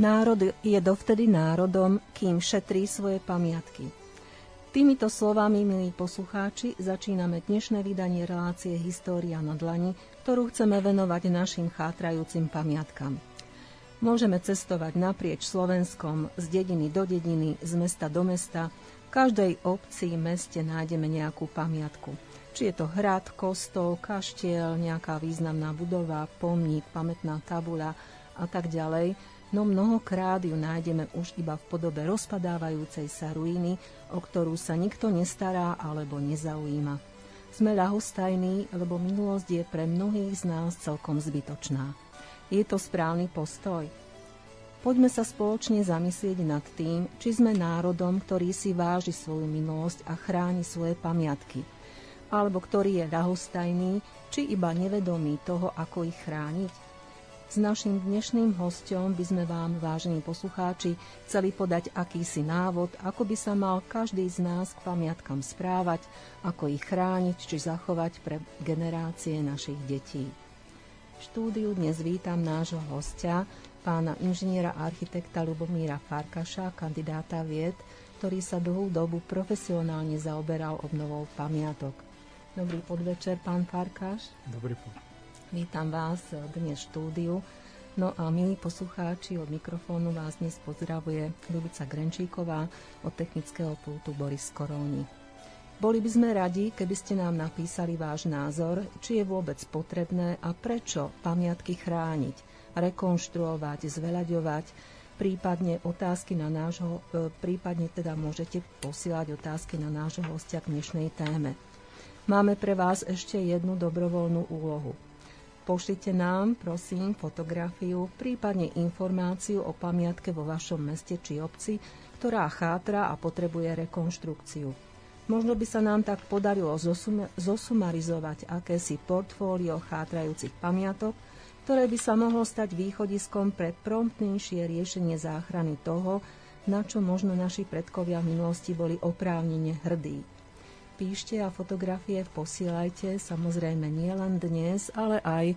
Národ je dovtedy národom, kým šetrí svoje pamiatky. Týmito slovami, milí poslucháči, začíname dnešné vydanie relácie História na dlani, ktorú chceme venovať našim chátrajúcim pamiatkam. Môžeme cestovať naprieč Slovenskom, z dediny do dediny, z mesta do mesta. V každej obci, meste nájdeme nejakú pamiatku. Či je to hrad, kostol, kaštiel, nejaká významná budova, pomník, pamätná tabula a tak ďalej – no mnohokrát ju nájdeme už iba v podobe rozpadávajúcej sa ruiny, o ktorú sa nikto nestará alebo nezaujíma. Sme ľahostajní, lebo minulosť je pre mnohých z nás celkom zbytočná. Je to správny postoj? Poďme sa spoločne zamyslieť nad tým, či sme národom, ktorý si váži svoju minulosť a chráni svoje pamiatky, alebo ktorý je ľahostajný, či iba nevedomý toho, ako ich chrániť. S našim dnešným hostom by sme vám, vážení poslucháči, chceli podať akýsi návod, ako by sa mal každý z nás k pamiatkam správať, ako ich chrániť či zachovať pre generácie našich detí. V štúdiu dnes vítam nášho hostia, pána inžiniera architekta Lubomíra Farkaša, kandidáta vied, ktorý sa dlhú dobu profesionálne zaoberal obnovou pamiatok. Dobrý podvečer, pán Farkaš. Dobrý podvečer. Vítam vás dnes v štúdiu. No a milí poslucháči, od mikrofónu vás dnes pozdravuje Ľubica Grenčíková od technického pultu Boris Koróni. Boli by sme radi, keby ste nám napísali váš názor, či je vôbec potrebné a prečo pamiatky chrániť, rekonštruovať, zveľaďovať, prípadne otázky na nášho, e, prípadne teda môžete posielať otázky na nášho hostia k dnešnej téme. Máme pre vás ešte jednu dobrovoľnú úlohu – Pošlite nám, prosím, fotografiu, prípadne informáciu o pamiatke vo vašom meste či obci, ktorá chátra a potrebuje rekonštrukciu. Možno by sa nám tak podarilo zosum- zosumarizovať akési portfólio chátrajúcich pamiatok, ktoré by sa mohlo stať východiskom pre promptnejšie riešenie záchrany toho, na čo možno naši predkovia v minulosti boli oprávnene hrdí píšte a fotografie posielajte, samozrejme nie len dnes, ale aj e,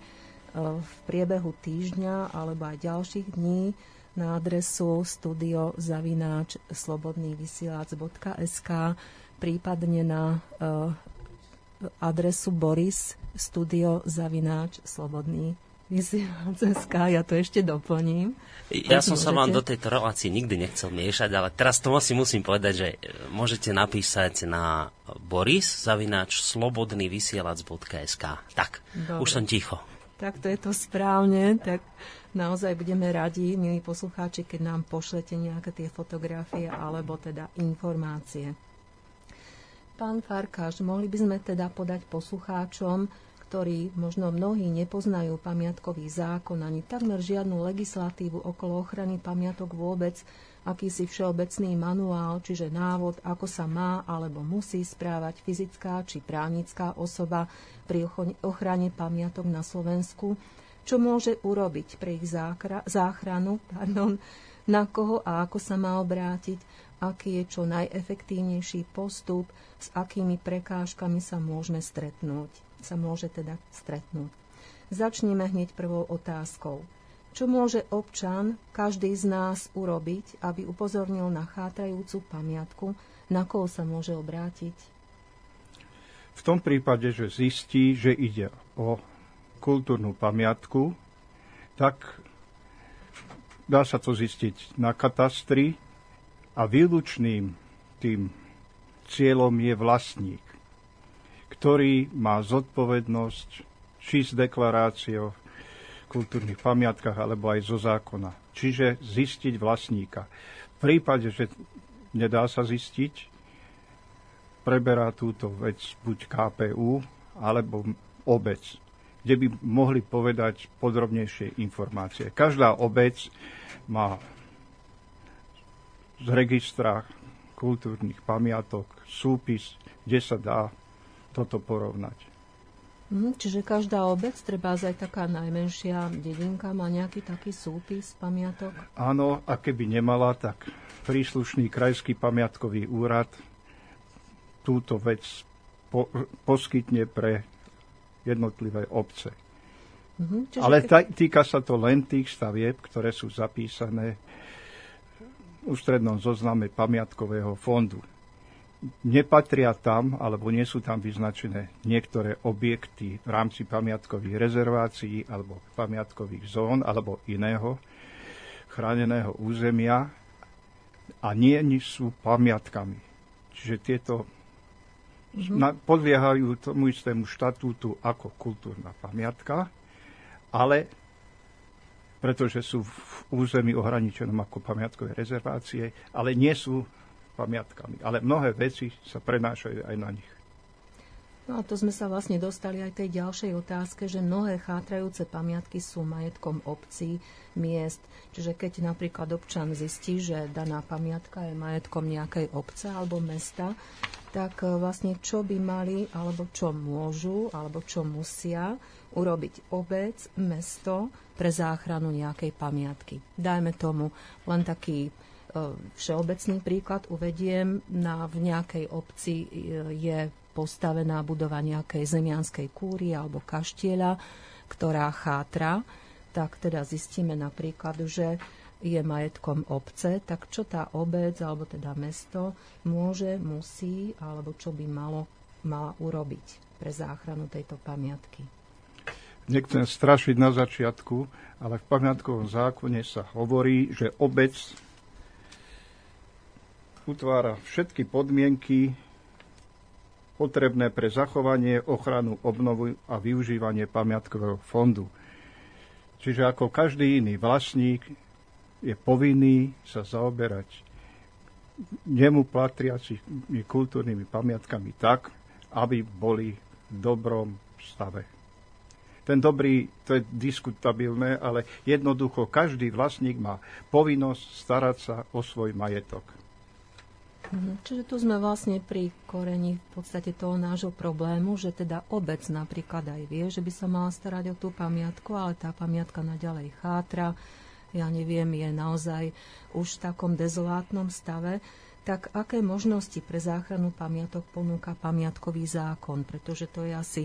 v priebehu týždňa alebo aj ďalších dní na adresu studiozavináč slobodnývysielac.sk prípadne na uh, adresu boris studiozavináč slobodný vysielač.sk, ja to ešte doplním. Ja som sa vám do tejto relácie nikdy nechcel miešať, ale teraz to si musím povedať, že e, môžete napísať na boris zavináč slobodnývysielac.sk. Tak, Dobre. už som ticho. Tak to je to správne, tak naozaj budeme radi, milí poslucháči, keď nám pošlete nejaké tie fotografie alebo teda informácie. Pán Farkáš, mohli by sme teda podať poslucháčom ktorí možno mnohí nepoznajú pamiatkový zákon ani takmer žiadnu legislatívu okolo ochrany pamiatok vôbec, akýsi všeobecný manuál, čiže návod, ako sa má alebo musí správať fyzická či právnická osoba pri ochrane pamiatok na Slovensku, čo môže urobiť pre ich záchranu, pardon, na koho a ako sa má obrátiť, aký je čo najefektívnejší postup, s akými prekážkami sa môžeme stretnúť sa môže teda stretnúť. Začneme hneď prvou otázkou. Čo môže občan, každý z nás, urobiť, aby upozornil na chátrajúcu pamiatku, na koho sa môže obrátiť? V tom prípade, že zistí, že ide o kultúrnu pamiatku, tak dá sa to zistiť na katastri a výlučným tým cieľom je vlastník ktorý má zodpovednosť či s deklaráciou v kultúrnych pamiatkách, alebo aj zo zákona. Čiže zistiť vlastníka. V prípade, že nedá sa zistiť, preberá túto vec buď KPU, alebo obec, kde by mohli povedať podrobnejšie informácie. Každá obec má z registra kultúrnych pamiatok súpis, kde sa dá toto porovnať. Mm, čiže každá obec, treba aj taká najmenšia dedinka, má nejaký taký súpis pamiatok? Áno, a keby nemala, tak príslušný krajský pamiatkový úrad túto vec po, poskytne pre jednotlivé obce. Mm-hmm, Ale keď... týka sa to len tých stavieb, ktoré sú zapísané v ústrednom zozname pamiatkového fondu. Nepatria tam, alebo nie sú tam vyznačené niektoré objekty v rámci pamiatkových rezervácií alebo pamiatkových zón alebo iného chráneného územia a nie sú pamiatkami. Čiže tieto mm-hmm. podliehajú tomu istému štatútu ako kultúrna pamiatka, ale pretože sú v území ohraničenom ako pamiatkové rezervácie, ale nie sú pamiatkami. Ale mnohé veci sa prenášajú aj na nich. No a to sme sa vlastne dostali aj tej ďalšej otázke, že mnohé chátrajúce pamiatky sú majetkom obcí, miest. Čiže keď napríklad občan zistí, že daná pamiatka je majetkom nejakej obce alebo mesta, tak e, vlastne čo by mali, alebo čo môžu, alebo čo musia urobiť obec, mesto pre záchranu nejakej pamiatky. Dajme tomu len taký všeobecný príklad uvediem. Na, v nejakej obci e, je postavená budova nejakej zemianskej kúry alebo kaštieľa, ktorá chátra, tak teda zistíme napríklad, že je majetkom obce, tak čo tá obec alebo teda mesto môže, musí alebo čo by malo, mala urobiť pre záchranu tejto pamiatky? Nechcem strašiť na začiatku, ale v pamiatkovom zákone sa hovorí, že obec utvára všetky podmienky potrebné pre zachovanie, ochranu, obnovu a využívanie pamiatkového fondu. Čiže ako každý iný vlastník je povinný sa zaoberať nemu patriacimi kultúrnymi pamiatkami tak, aby boli v dobrom stave. Ten dobrý, to je diskutabilné, ale jednoducho každý vlastník má povinnosť starať sa o svoj majetok. Mhm. Čiže tu sme vlastne pri koreni v podstate toho nášho problému, že teda obec napríklad aj vie, že by sa mala starať o tú pamiatku, ale tá pamiatka naďalej chátra, ja neviem, je naozaj už v takom dezolátnom stave, tak aké možnosti pre záchranu pamiatok ponúka pamiatkový zákon? Pretože to je asi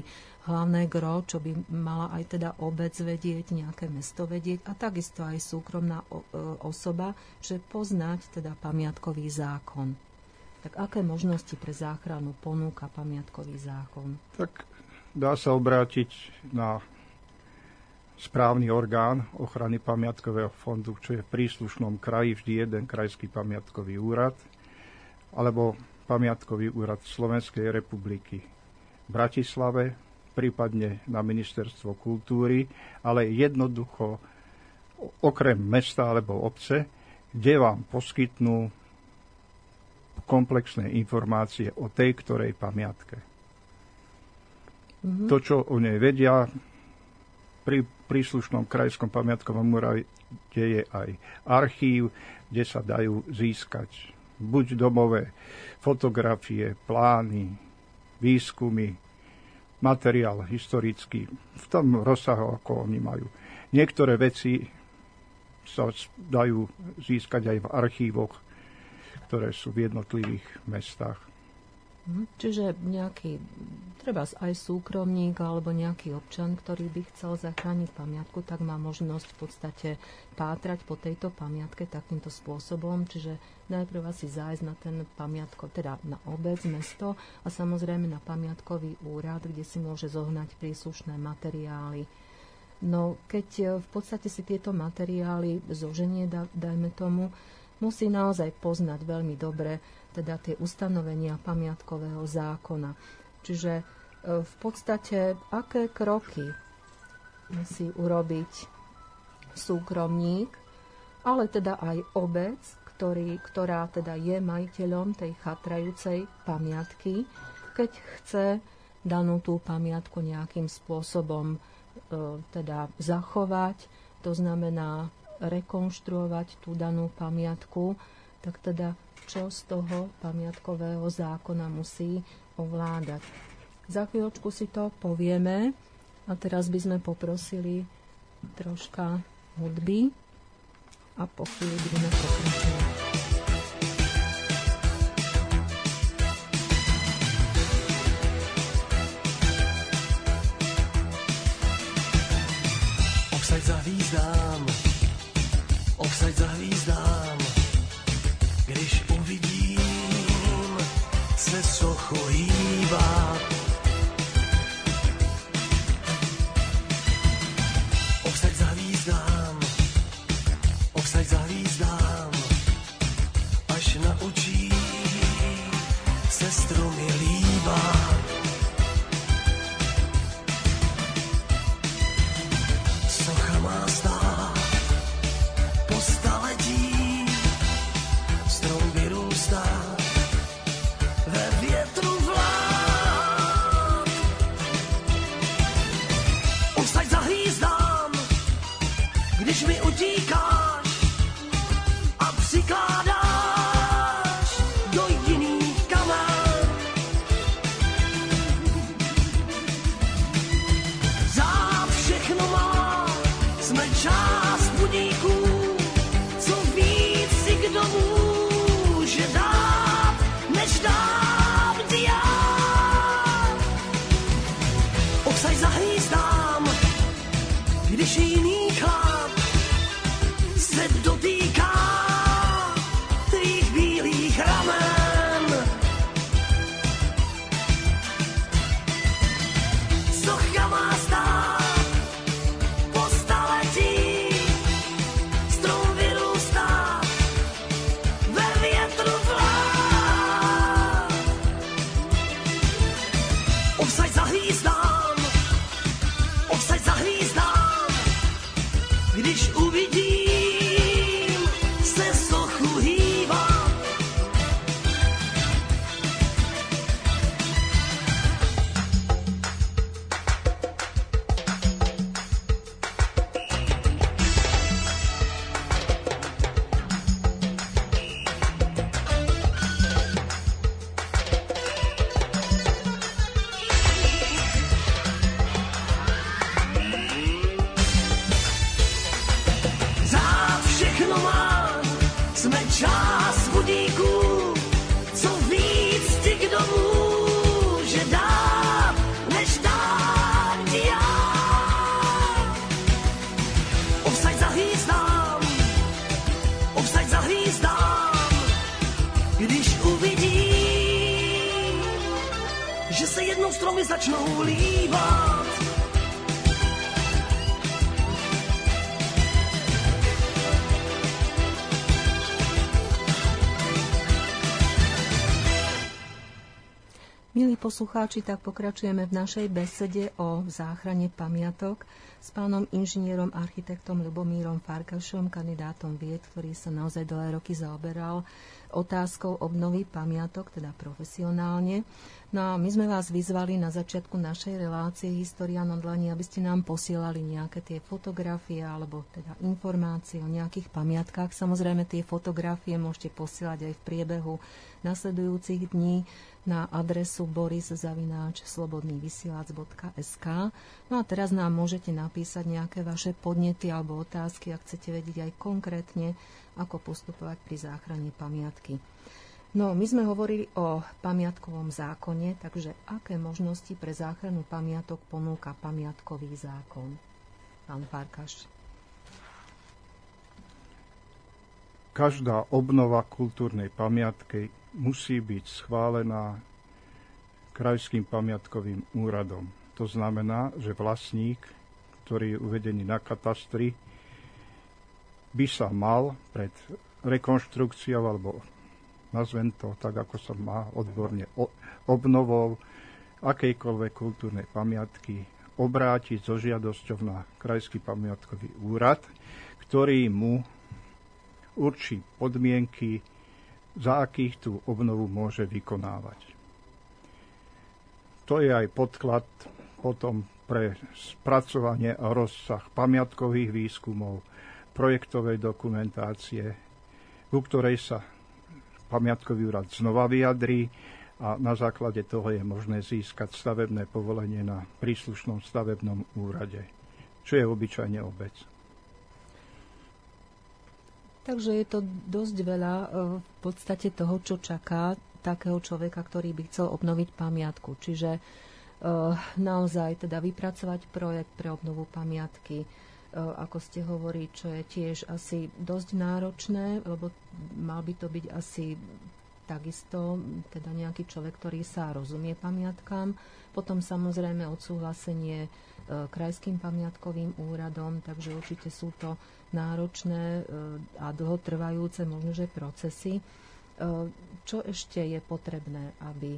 hlavné gro, čo by mala aj teda obec vedieť, nejaké mesto vedieť a takisto aj súkromná e, osoba, že poznať teda pamiatkový zákon. Tak aké možnosti pre záchranu ponúka pamiatkový zákon? Tak dá sa obrátiť na správny orgán ochrany pamiatkového fondu, čo je v príslušnom kraji vždy jeden krajský pamiatkový úrad – alebo pamiatkový úrad Slovenskej republiky v Bratislave, prípadne na ministerstvo kultúry, ale jednoducho okrem mesta alebo obce, kde vám poskytnú komplexné informácie o tej ktorej pamiatke. Mm-hmm. To, čo o nej vedia, pri príslušnom krajskom pamiatkovom úrade je aj archív, kde sa dajú získať buď domové fotografie, plány, výskumy, materiál historický v tom rozsahu, ako oni majú. Niektoré veci sa dajú získať aj v archívoch, ktoré sú v jednotlivých mestách. Mhm. Čiže nejaký, treba aj súkromník alebo nejaký občan, ktorý by chcel zachrániť pamiatku, tak má možnosť v podstate pátrať po tejto pamiatke takýmto spôsobom, čiže najprv asi zájsť na ten pamiatko, teda na obec, mesto a samozrejme na pamiatkový úrad, kde si môže zohnať príslušné materiály. No keď e, v podstate si tieto materiály zoženie, dajme tomu, musí naozaj poznať veľmi dobre teda tie ustanovenia pamiatkového zákona. Čiže e, v podstate, aké kroky musí urobiť súkromník, ale teda aj obec, ktorý, ktorá teda je majiteľom tej chatrajúcej pamiatky, keď chce danú tú pamiatku nejakým spôsobom e, teda zachovať, to znamená rekonštruovať tú danú pamiatku, tak teda čo z toho pamiatkového zákona musí ovládať. Za chvíľočku si to povieme a teraz by sme poprosili troška hudby a po chvíli budeme pokračovať. Stromy začnou líbat. Milí poslucháči, tak pokračujeme v našej besede o záchrane pamiatok s pánom inžinierom, architektom Lubomírom Farkašom, kandidátom vied, ktorý sa naozaj dlhé roky zaoberal otázkou obnovy pamiatok, teda profesionálne. No a my sme vás vyzvali na začiatku našej relácie História na dlani, aby ste nám posielali nejaké tie fotografie alebo teda informácie o nejakých pamiatkách. Samozrejme tie fotografie môžete posielať aj v priebehu nasledujúcich dní na adresu boris.slobodnývysielac.sk No a teraz nám môžete napísať nejaké vaše podnety alebo otázky, ak chcete vedieť aj konkrétne, ako postupovať pri záchrane pamiatky. No, my sme hovorili o pamiatkovom zákone, takže aké možnosti pre záchranu pamiatok ponúka pamiatkový zákon? Pán Farkaš. Každá obnova kultúrnej pamiatky musí byť schválená Krajským pamiatkovým úradom. To znamená, že vlastník, ktorý je uvedený na katastri, by sa mal pred rekonštrukciou alebo nazvem to tak, ako sa má odborne, obnovou akejkoľvek kultúrnej pamiatky obrátiť so žiadosťou na Krajský pamiatkový úrad, ktorý mu určí podmienky, za akých tú obnovu môže vykonávať. To je aj podklad potom pre spracovanie a rozsah pamiatkových výskumov, projektovej dokumentácie, ku ktorej sa pamiatkový úrad znova vyjadrí a na základe toho je možné získať stavebné povolenie na príslušnom stavebnom úrade, čo je obyčajne obec. Takže je to dosť veľa e, v podstate toho, čo čaká takého človeka, ktorý by chcel obnoviť pamiatku. Čiže e, naozaj teda vypracovať projekt pre obnovu pamiatky, ako ste hovorí, čo je tiež asi dosť náročné, lebo mal by to byť asi takisto teda nejaký človek, ktorý sa rozumie pamiatkám. Potom samozrejme odsúhlasenie e, krajským pamiatkovým úradom, takže určite sú to náročné e, a dlhotrvajúce možno, procesy. E, čo ešte je potrebné, aby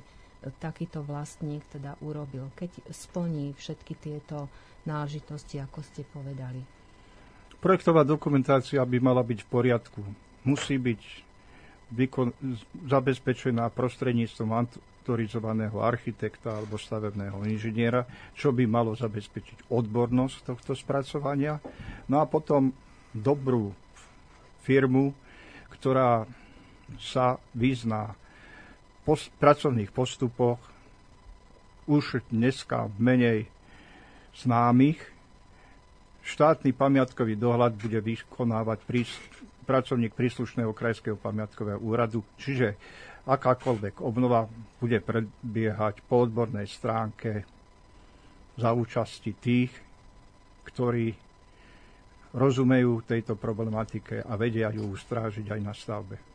takýto vlastník teda urobil, keď splní všetky tieto náležitosti, ako ste povedali? Projektová dokumentácia by mala byť v poriadku. Musí byť vykon- zabezpečená prostredníctvom autorizovaného architekta alebo stavebného inžiniera, čo by malo zabezpečiť odbornosť tohto spracovania. No a potom dobrú firmu, ktorá sa vyzná v pracovných postupoch už dneska menej známych. Štátny pamiatkový dohľad bude vykonávať pracovník príslušného krajského pamiatkového úradu, čiže akákoľvek obnova bude prebiehať po odbornej stránke za účasti tých, ktorí rozumejú tejto problematike a vedia ju ustrážiť aj na stavbe.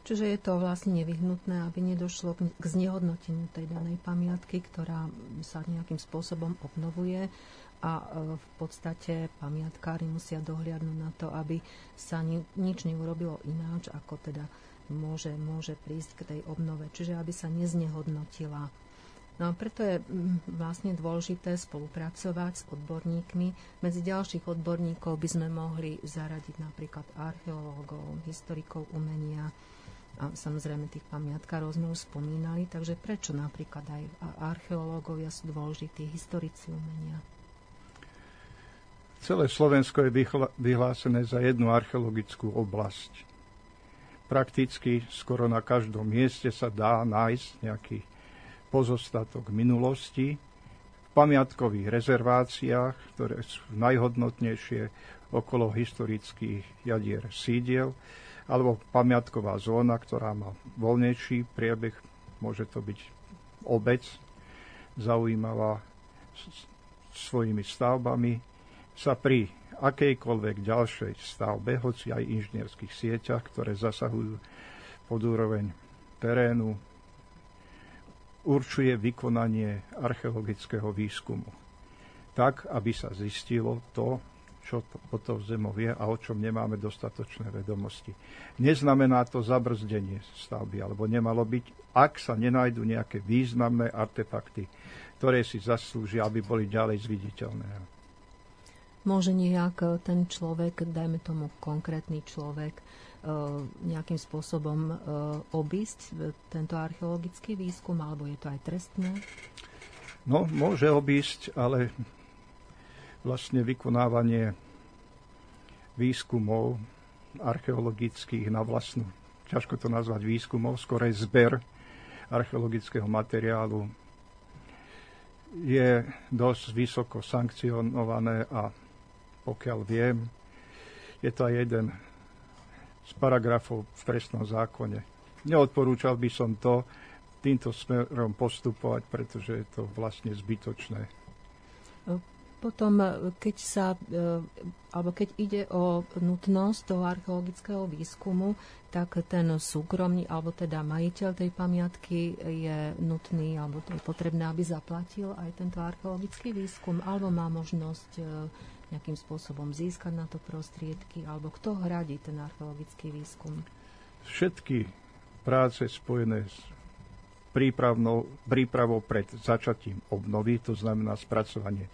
Čiže je to vlastne nevyhnutné, aby nedošlo k znehodnoteniu tej danej pamiatky, ktorá sa nejakým spôsobom obnovuje a e, v podstate pamiatkári musia dohliadnúť na to, aby sa ni, nič neurobilo ináč, ako teda môže, môže prísť k tej obnove, čiže aby sa neznehodnotila. No a preto je vlastne dôležité spolupracovať s odborníkmi. Medzi ďalších odborníkov by sme mohli zaradiť napríklad archeológov, historikov umenia, a samozrejme tých pamiatkárov sme už spomínali, takže prečo napríklad aj archeológovia sú dôležití, historici umenia? Celé Slovensko je vyhlásené za jednu archeologickú oblasť. Prakticky skoro na každom mieste sa dá nájsť nejaký pozostatok minulosti v pamiatkových rezerváciách, ktoré sú najhodnotnejšie okolo historických jadier sídiel, alebo pamiatková zóna, ktorá má voľnejší priebeh, môže to byť obec, zaujímavá svojimi stavbami, sa pri akejkoľvek ďalšej stavbe, hoci aj inžinierských sieťach, ktoré zasahujú pod úroveň terénu, určuje vykonanie archeologického výskumu. Tak, aby sa zistilo to, čo to, o to zemou je a o čom nemáme dostatočné vedomosti. Neznamená to zabrzdenie stavby, alebo nemalo byť, ak sa nenajdu nejaké významné artefakty, ktoré si zaslúžia, aby boli ďalej zviditeľné môže nejak e, ten človek, dajme tomu konkrétny človek, e, nejakým spôsobom e, obísť tento archeologický výskum, alebo je to aj trestné? No, môže obísť, ale vlastne vykonávanie výskumov archeologických na vlastnú, ťažko to nazvať výskumov, skorej zber archeologického materiálu je dosť vysoko sankcionované a pokiaľ viem, je to aj jeden z paragrafov v trestnom zákone. Neodporúčal by som to týmto smerom postupovať, pretože je to vlastne zbytočné. Potom, keď sa, e, alebo keď ide o nutnosť toho archeologického výskumu, tak ten súkromný, alebo teda majiteľ tej pamiatky je nutný, alebo to je potrebné, aby zaplatil aj tento archeologický výskum, alebo má možnosť e, nejakým spôsobom získať na to prostriedky, alebo kto hradí ten archeologický výskum? Všetky práce spojené s prípravou pred začatím obnovy, to znamená spracovanie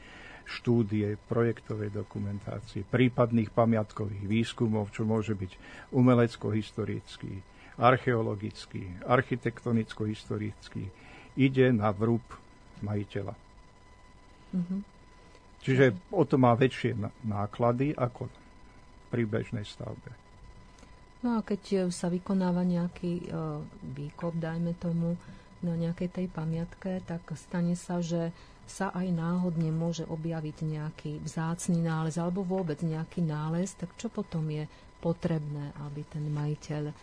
štúdie, projektovej dokumentácie, prípadných pamiatkových výskumov, čo môže byť umelecko-historický, archeologický, architektonicko-historický, ide na vrúb majiteľa. Mm-hmm. Čiže o to má väčšie náklady ako pri bežnej stavbe. No a keď e, sa vykonáva nejaký uh, výkop, dajme tomu, na nejakej tej pamiatke, tak stane sa, že sa aj náhodne môže objaviť nejaký vzácný nález alebo vôbec nejaký nález, tak čo potom je potrebné, aby ten majiteľ uh,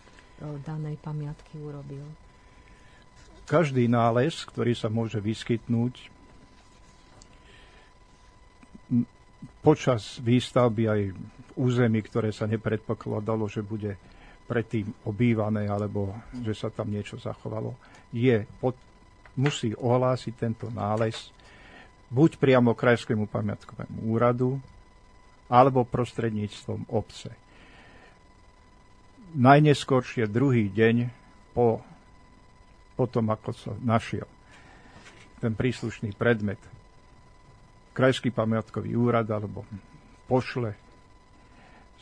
danej pamiatky urobil? Každý nález, ktorý sa môže vyskytnúť, počas výstavby aj v území, ktoré sa nepredpokladalo, že bude predtým obývané alebo že sa tam niečo zachovalo, je, pod, musí ohlásiť tento nález buď priamo Krajskému pamiatkovému úradu, alebo prostredníctvom obce. Najneskoršie druhý deň po, po tom, ako sa našiel ten príslušný predmet, Krajský pamiatkový úrad alebo pošle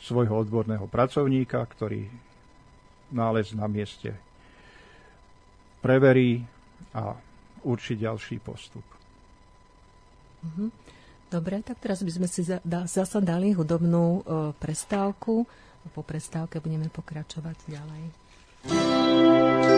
svojho odborného pracovníka, ktorý nález na mieste preverí a určí ďalší postup. Mhm. Dobre, tak teraz by sme si zase dali hudobnú prestávku. Po prestávke budeme pokračovať ďalej. Témou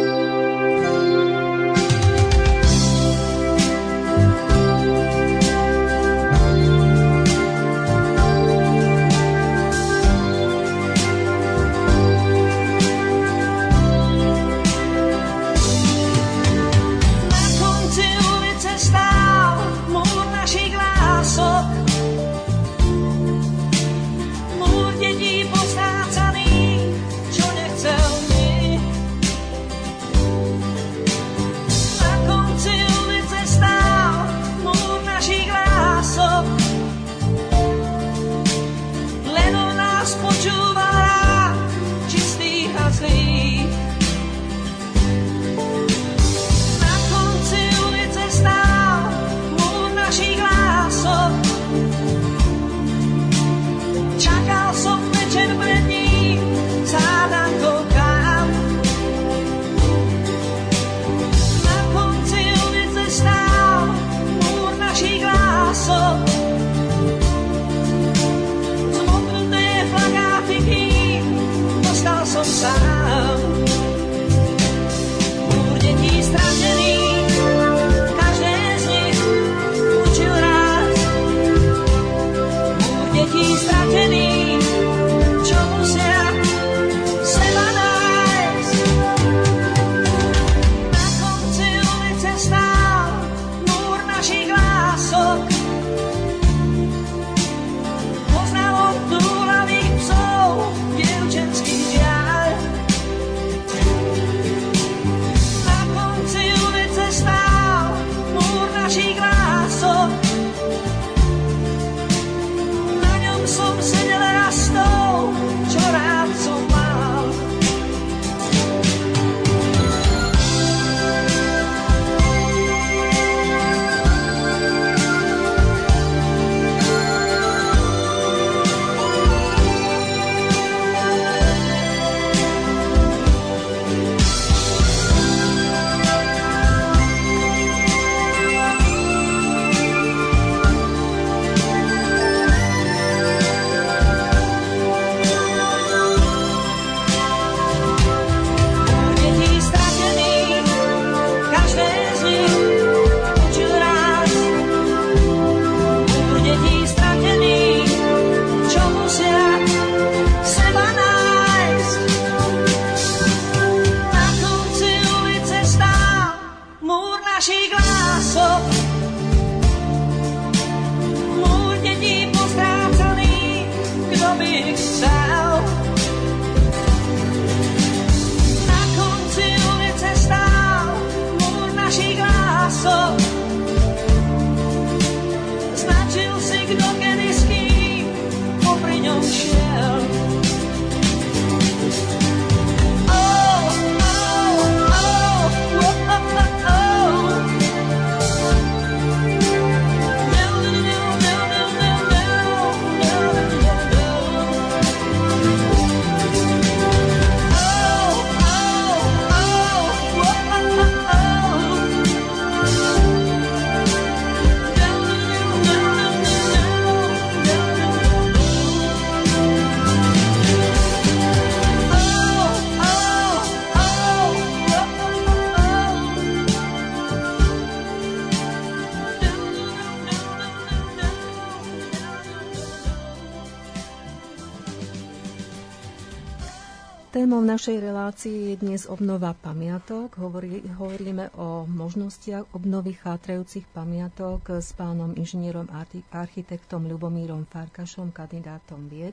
našej relácie je dnes obnova pamiatok. Hovorí, hovoríme o možnostiach obnovy chátrajúcich pamiatok s pánom inžinierom architektom Ľubomírom Farkašom, kandidátom vied.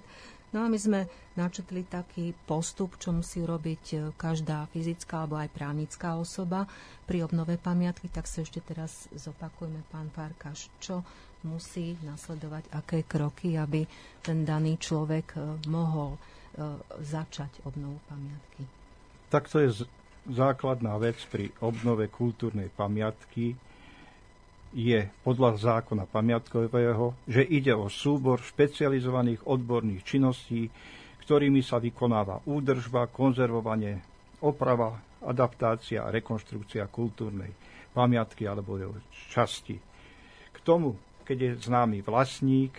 No a my sme načetli taký postup, čo musí urobiť e, každá fyzická alebo aj právnická osoba pri obnove pamiatky. Tak sa ešte teraz zopakujme, pán Farkaš, čo musí nasledovať, aké kroky, aby ten daný človek e, mohol E, začať obnovu pamiatky? Tak to je základná vec pri obnove kultúrnej pamiatky je podľa zákona pamiatkového, že ide o súbor špecializovaných odborných činností, ktorými sa vykonáva údržba, konzervovanie, oprava, adaptácia a rekonštrukcia kultúrnej pamiatky alebo časti. K tomu, keď je známy vlastník,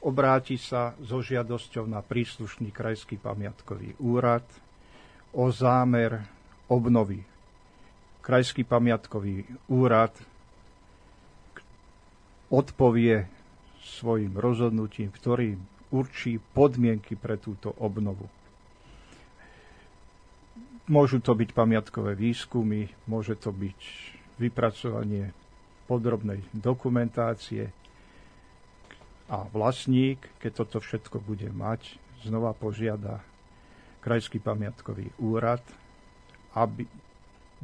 obráti sa so žiadosťou na príslušný krajský pamiatkový úrad o zámer obnovy. Krajský pamiatkový úrad odpovie svojim rozhodnutím, ktorý určí podmienky pre túto obnovu. Môžu to byť pamiatkové výskumy, môže to byť vypracovanie podrobnej dokumentácie, a vlastník, keď toto všetko bude mať, znova požiada Krajský pamiatkový úrad, aby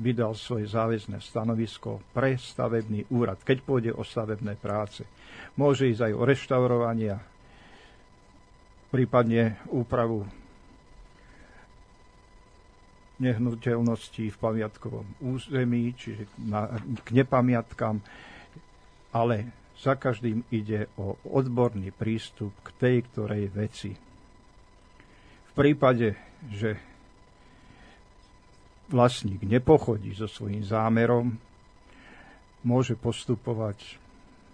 vydal svoje záväzné stanovisko pre stavebný úrad, keď pôjde o stavebné práce. Môže ísť aj o reštaurovania, prípadne úpravu nehnuteľností v pamiatkovom území, čiže na, k nepamiatkám, ale za každým ide o odborný prístup k tej ktorej veci. V prípade, že vlastník nepochodí so svojím zámerom, môže postupovať,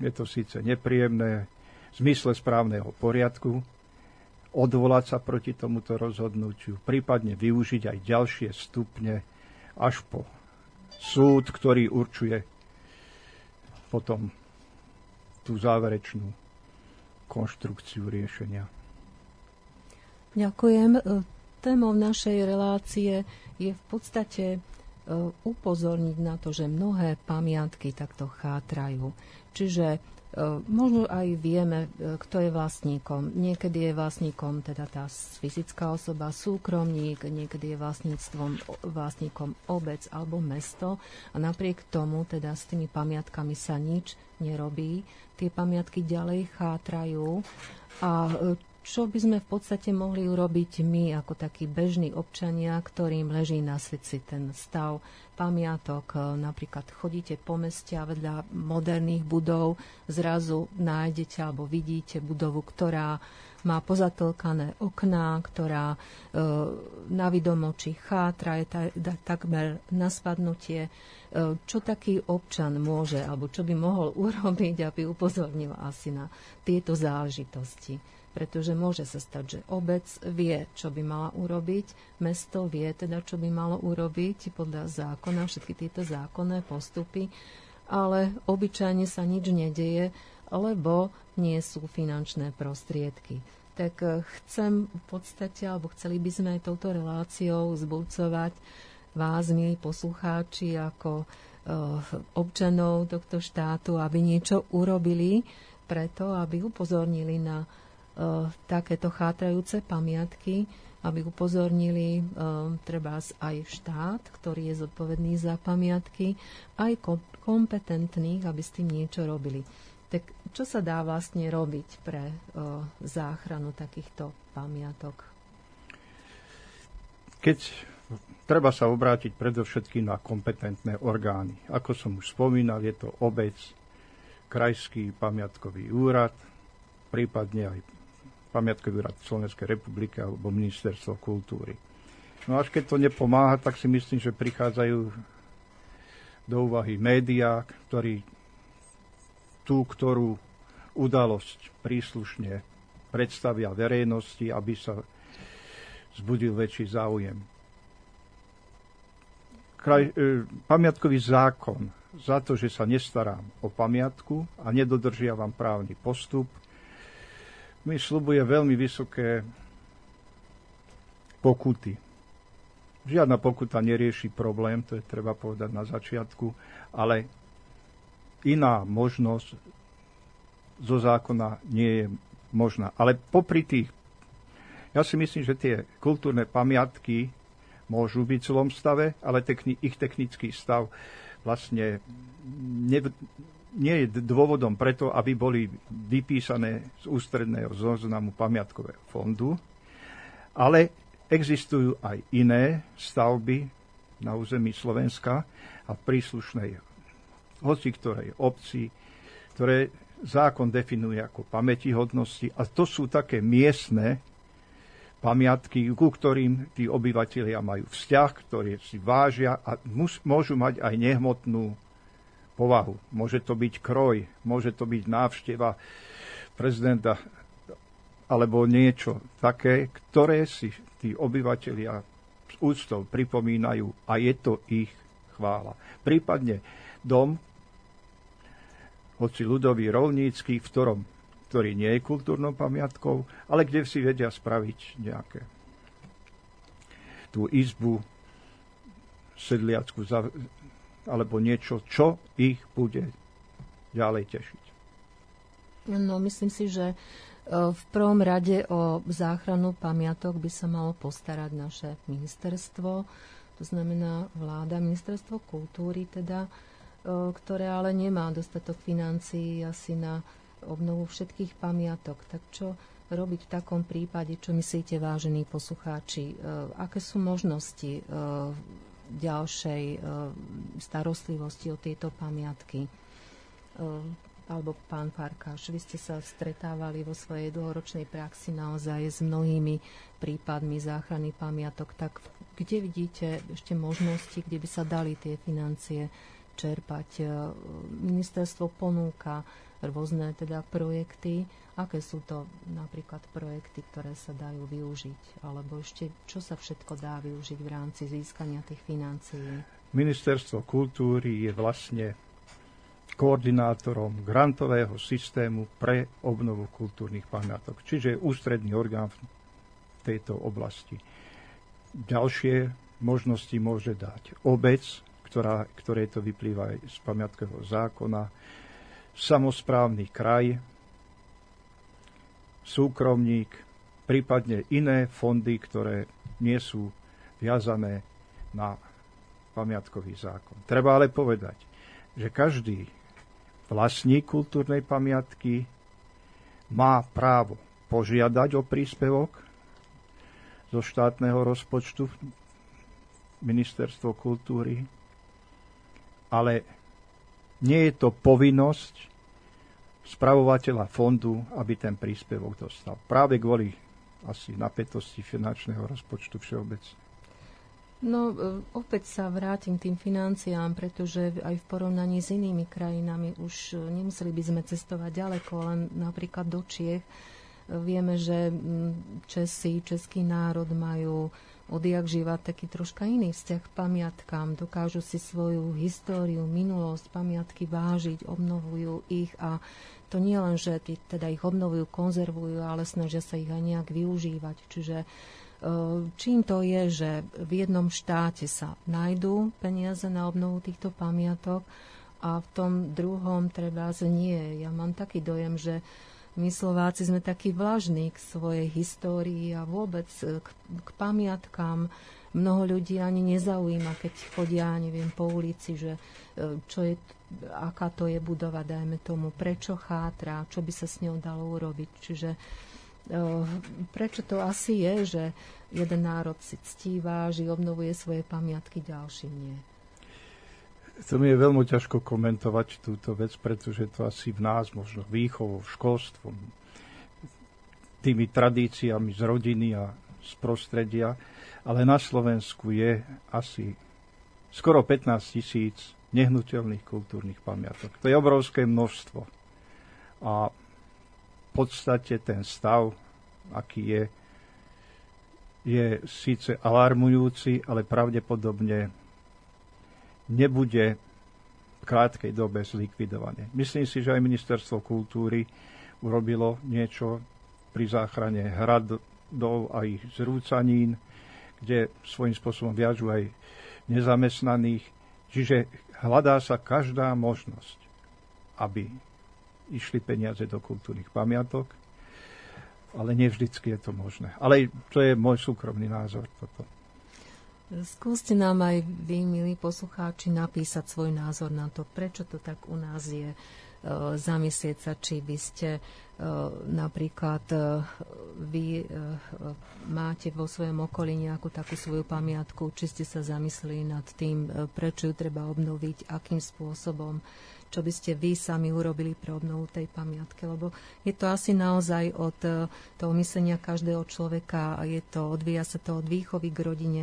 je to síce nepríjemné, v zmysle správneho poriadku, odvolať sa proti tomuto rozhodnutiu, prípadne využiť aj ďalšie stupne až po súd, ktorý určuje potom tú záverečnú konštrukciu riešenia. Ďakujem. Témou našej relácie je v podstate e, upozorniť na to, že mnohé pamiatky takto chátrajú. Čiže E, možno aj vieme, e, kto je vlastníkom. Niekedy je vlastníkom teda tá fyzická osoba, súkromník, niekedy je vlastníctvom, vlastníkom obec alebo mesto a napriek tomu teda s tými pamiatkami sa nič nerobí. Tie pamiatky ďalej chátrajú a čo by sme v podstate mohli urobiť my ako takí bežní občania, ktorým leží na srdci ten stav pamiatok. E, napríklad chodíte po meste a vedľa moderných budov zrazu nájdete alebo vidíte budovu, ktorá má pozatlkané okná, ktorá e, na vidomoči chátra, je ta, da, takmer na spadnutie. E, čo taký občan môže, alebo čo by mohol urobiť, aby upozornil asi na tieto záležitosti? Pretože môže sa stať, že obec vie, čo by mala urobiť, mesto vie teda, čo by malo urobiť podľa zákona, všetky tieto zákonné postupy, ale obyčajne sa nič nedeje, lebo nie sú finančné prostriedky. Tak eh, chcem v podstate, alebo chceli by sme aj touto reláciou zbudcovať vás, milí poslucháči, ako uh, občanov tohto štátu, aby niečo urobili preto, aby upozornili na Eh, takéto chátrajúce pamiatky, aby upozornili uh, treba aj štát, ktorý je zodpovedný za pamiatky, aj kompetentných, aby s tým niečo robili. Tak čo sa dá vlastne robiť pre uh, záchranu takýchto pamiatok? Keď treba sa obrátiť predovšetkým na kompetentné orgány. Ako som už spomínal, je to obec, krajský pamiatkový úrad, prípadne aj pamiatkový úrad Slovenskej republiky alebo ministerstvo kultúry. No až keď to nepomáha, tak si myslím, že prichádzajú do úvahy médiá, ktorí tú, ktorú udalosť príslušne predstavia verejnosti, aby sa zbudil väčší záujem. Kraj, e, pamiatkový zákon za to, že sa nestarám o pamiatku a nedodržiavam právny postup, mi slubuje veľmi vysoké pokuty. Žiadna pokuta nerieši problém, to je treba povedať na začiatku, ale iná možnosť zo zákona nie je možná. Ale popri tých, ja si myslím, že tie kultúrne pamiatky môžu byť v zlom stave, ale techni, ich technický stav vlastne ne, nie je dôvodom preto, aby boli vypísané z ústredného zoznamu pamiatkového fondu, ale existujú aj iné stavby na území Slovenska a v príslušnej hoci ktorej obci, ktoré zákon definuje ako pamätihodnosti. A to sú také miestne pamiatky, ku ktorým tí obyvateľia majú vzťah, ktoré si vážia a môžu mať aj nehmotnú povahu. Môže to byť kroj, môže to byť návšteva prezidenta alebo niečo také, ktoré si tí obyvateľia s úctou pripomínajú a je to ich chvála. Prípadne dom, hoci ľudový rolnícky, v ktorom, ktorý nie je kultúrnou pamiatkou, ale kde si vedia spraviť nejaké tú izbu sedliacku alebo niečo, čo ich bude ďalej tešiť. No, myslím si, že e, v prvom rade o záchranu pamiatok by sa malo postarať naše ministerstvo, to znamená vláda, ministerstvo kultúry teda, e, ktoré ale nemá dostatok financií asi na obnovu všetkých pamiatok. Tak čo robiť v takom prípade, čo myslíte, vážení poslucháči? E, aké sú možnosti ďalšej e, starostlivosti o tieto pamiatky. E, alebo pán Farkáš, vy ste sa stretávali vo svojej dlhoročnej praxi naozaj s mnohými prípadmi záchrany pamiatok, tak kde vidíte ešte možnosti, kde by sa dali tie financie čerpať? E, ministerstvo ponúka rôzne teda projekty, Aké sú to napríklad projekty, ktoré sa dajú využiť? Alebo ešte čo sa všetko dá využiť v rámci získania tých financií? Ministerstvo kultúry je vlastne koordinátorom grantového systému pre obnovu kultúrnych pamiatok, čiže je ústredný orgán v tejto oblasti. Ďalšie možnosti môže dať obec, ktorá, ktoré to vyplýva z pamiatkového zákona, samozprávny kraj, súkromník, prípadne iné fondy, ktoré nie sú viazané na pamiatkový zákon. Treba ale povedať, že každý vlastník kultúrnej pamiatky má právo požiadať o príspevok zo štátneho rozpočtu Ministerstvo kultúry, ale nie je to povinnosť spravovateľa fondu, aby ten príspevok dostal. Práve kvôli asi napätosti finančného rozpočtu všeobecne. No, e, opäť sa vrátim k tým financiám, pretože aj v porovnaní s inými krajinami už e, nemuseli by sme cestovať ďaleko, len napríklad do Čiech. E, vieme, že Česi, český národ majú odjak živa taký troška iný vzťah k pamiatkám. Dokážu si svoju históriu, minulosť, pamiatky vážiť, obnovujú ich a to nie len, že tí, teda ich obnovujú, konzervujú, ale snažia sa ich aj nejak využívať. Čiže e, čím to je, že v jednom štáte sa nájdú peniaze na obnovu týchto pamiatok a v tom druhom treba nie. Ja mám taký dojem, že my Slováci sme takí vlažní k svojej histórii a vôbec k, k pamiatkám mnoho ľudí ani nezaujíma, keď chodia, neviem, po ulici, že e, čo je, aká to je budova, dajme tomu, prečo chátra, čo by sa s ňou dalo urobiť. Čiže e, prečo to asi je, že jeden národ si ctí, váži, obnovuje svoje pamiatky, ďalší nie. To mi je veľmi ťažko komentovať túto vec, pretože to asi v nás, možno výchovou, školstvom, tými tradíciami z rodiny a z prostredia, ale na Slovensku je asi skoro 15 tisíc nehnuteľných kultúrnych pamiatok. To je obrovské množstvo. A v podstate ten stav, aký je, je síce alarmujúci, ale pravdepodobne nebude v krátkej dobe zlikvidované. Myslím si, že aj Ministerstvo kultúry urobilo niečo pri záchrane hradov a ich zrúcanín, kde svojím spôsobom viažu aj nezamestnaných. Čiže hľadá sa každá možnosť, aby išli peniaze do kultúrnych pamiatok, ale nevždycky je to možné. Ale to je môj súkromný názor toto. Skúste nám aj vy, milí poslucháči, napísať svoj názor na to, prečo to tak u nás je. E, zamyslieť sa, či by ste e, napríklad e, vy máte vo svojom okolí nejakú takú svoju pamiatku, či ste sa zamysleli nad tým, prečo ju treba obnoviť, akým spôsobom čo by ste vy sami urobili pre obnovu tej pamiatky, lebo je to asi naozaj od toho myslenia každého človeka a je to, odvíja sa to od výchovy k rodine,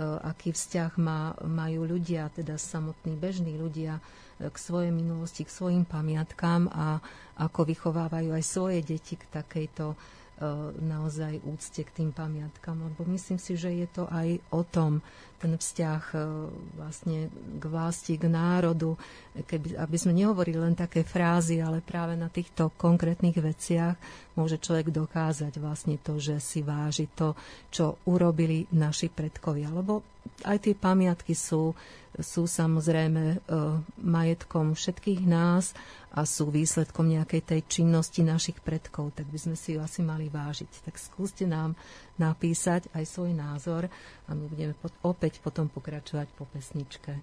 aký vzťah má, majú ľudia, teda samotní bežní ľudia eh, k svojej minulosti, k svojim pamiatkám a ako vychovávajú aj svoje deti k takejto E, naozaj úcte k tým pamiatkám, lebo myslím si, že je to aj o tom, ten vzťah e, vlastne k vlasti, k národu, keby, aby sme nehovorili len také frázy, ale práve na týchto konkrétnych veciach môže človek dokázať vlastne to, že si váži to, čo urobili naši predkovia. Lebo aj tie pamiatky sú, sú samozrejme e, majetkom všetkých nás a sú výsledkom nejakej tej činnosti našich predkov, tak by sme si ju asi mali vážiť. Tak skúste nám napísať aj svoj názor a my budeme opäť potom pokračovať po pesničke.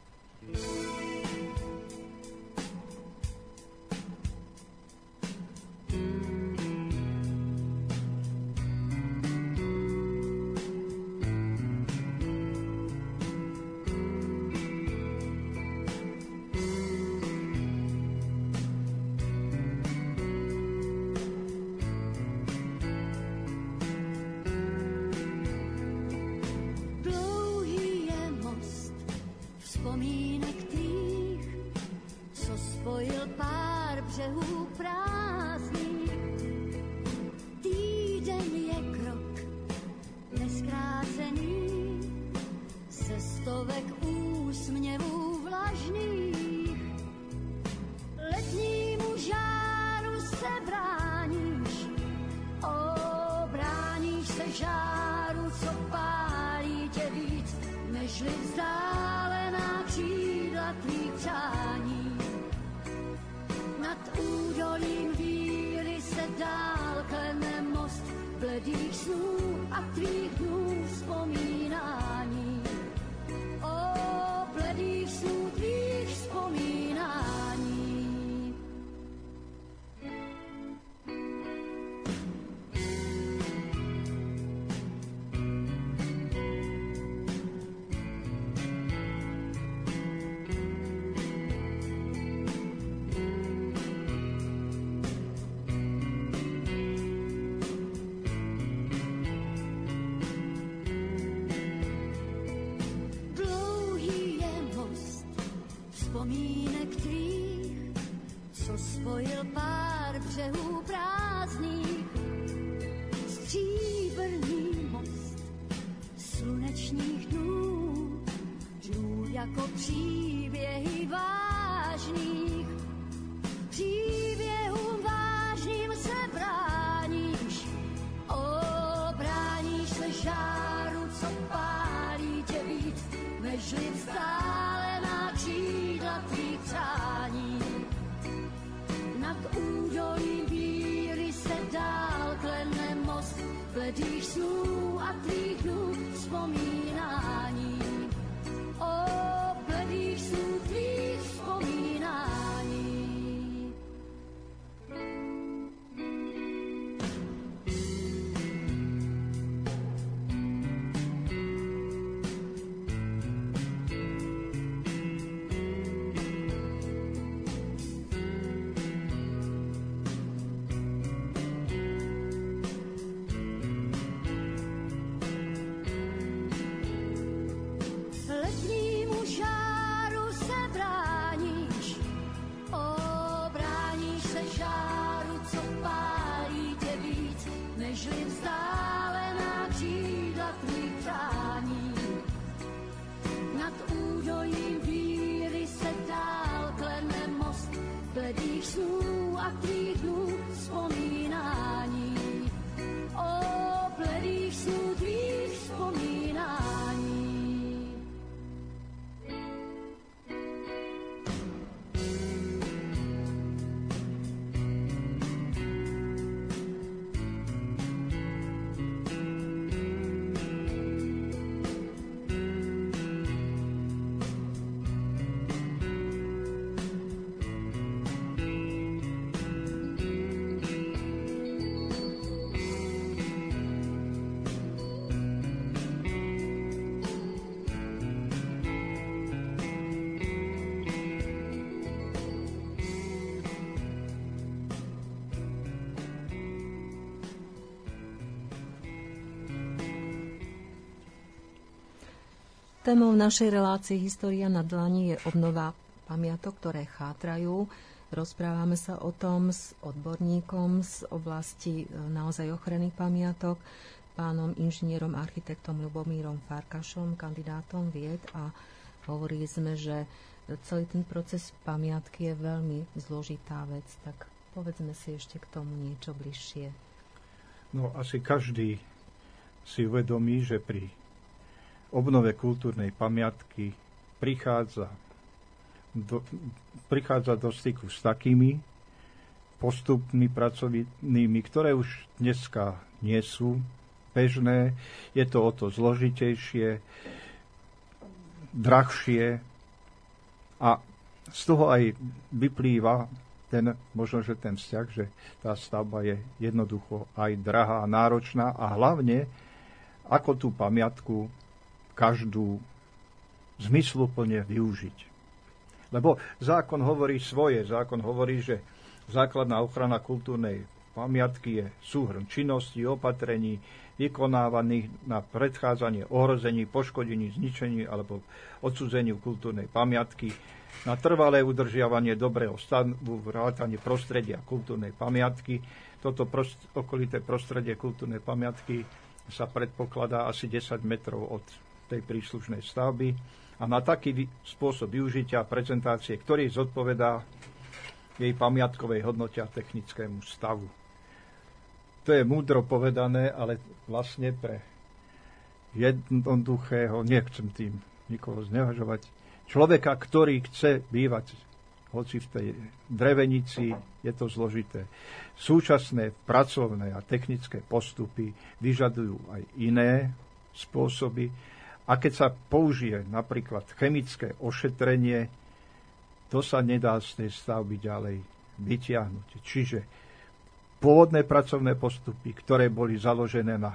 Vzpomínání o bledých snů tvých Témou našej relácie História na dlani je obnova pamiatok, ktoré chátrajú. Rozprávame sa o tom s odborníkom z oblasti e, naozaj ochrany pamiatok, pánom inžinierom architektom Lubomírom Farkašom, kandidátom vied a hovorili sme, že celý ten proces pamiatky je veľmi zložitá vec, tak povedzme si ešte k tomu niečo bližšie. No asi každý si uvedomí, že pri obnove kultúrnej pamiatky prichádza do, prichádza do styku s takými postupmi pracovnými, ktoré už dneska nie sú bežné. Je to o to zložitejšie, drahšie a z toho aj vyplýva ten, možno, že ten vzťah, že tá stavba je jednoducho aj drahá a náročná a hlavne, ako tú pamiatku každú zmysluplne využiť. Lebo zákon hovorí svoje. Zákon hovorí, že základná ochrana kultúrnej pamiatky je súhrn činností, opatrení vykonávaných na predchádzanie ohrození, poškodení, zničení alebo odsudzeniu kultúrnej pamiatky, na trvalé udržiavanie dobrého stavu, vrátanie prostredia kultúrnej pamiatky. Toto prost, okolité prostredie kultúrnej pamiatky sa predpokladá asi 10 metrov od tej príslušnej stavby a na taký spôsob využitia prezentácie, ktorý zodpovedá jej pamiatkovej hodnote a technickému stavu. To je múdro povedané, ale vlastne pre jednoduchého, nechcem tým nikoho znevažovať, človeka, ktorý chce bývať hoci v tej drevenici je to zložité. Súčasné pracovné a technické postupy vyžadujú aj iné spôsoby, a keď sa použije napríklad chemické ošetrenie, to sa nedá z tej stavby ďalej vytiahnuť. Čiže pôvodné pracovné postupy, ktoré boli založené na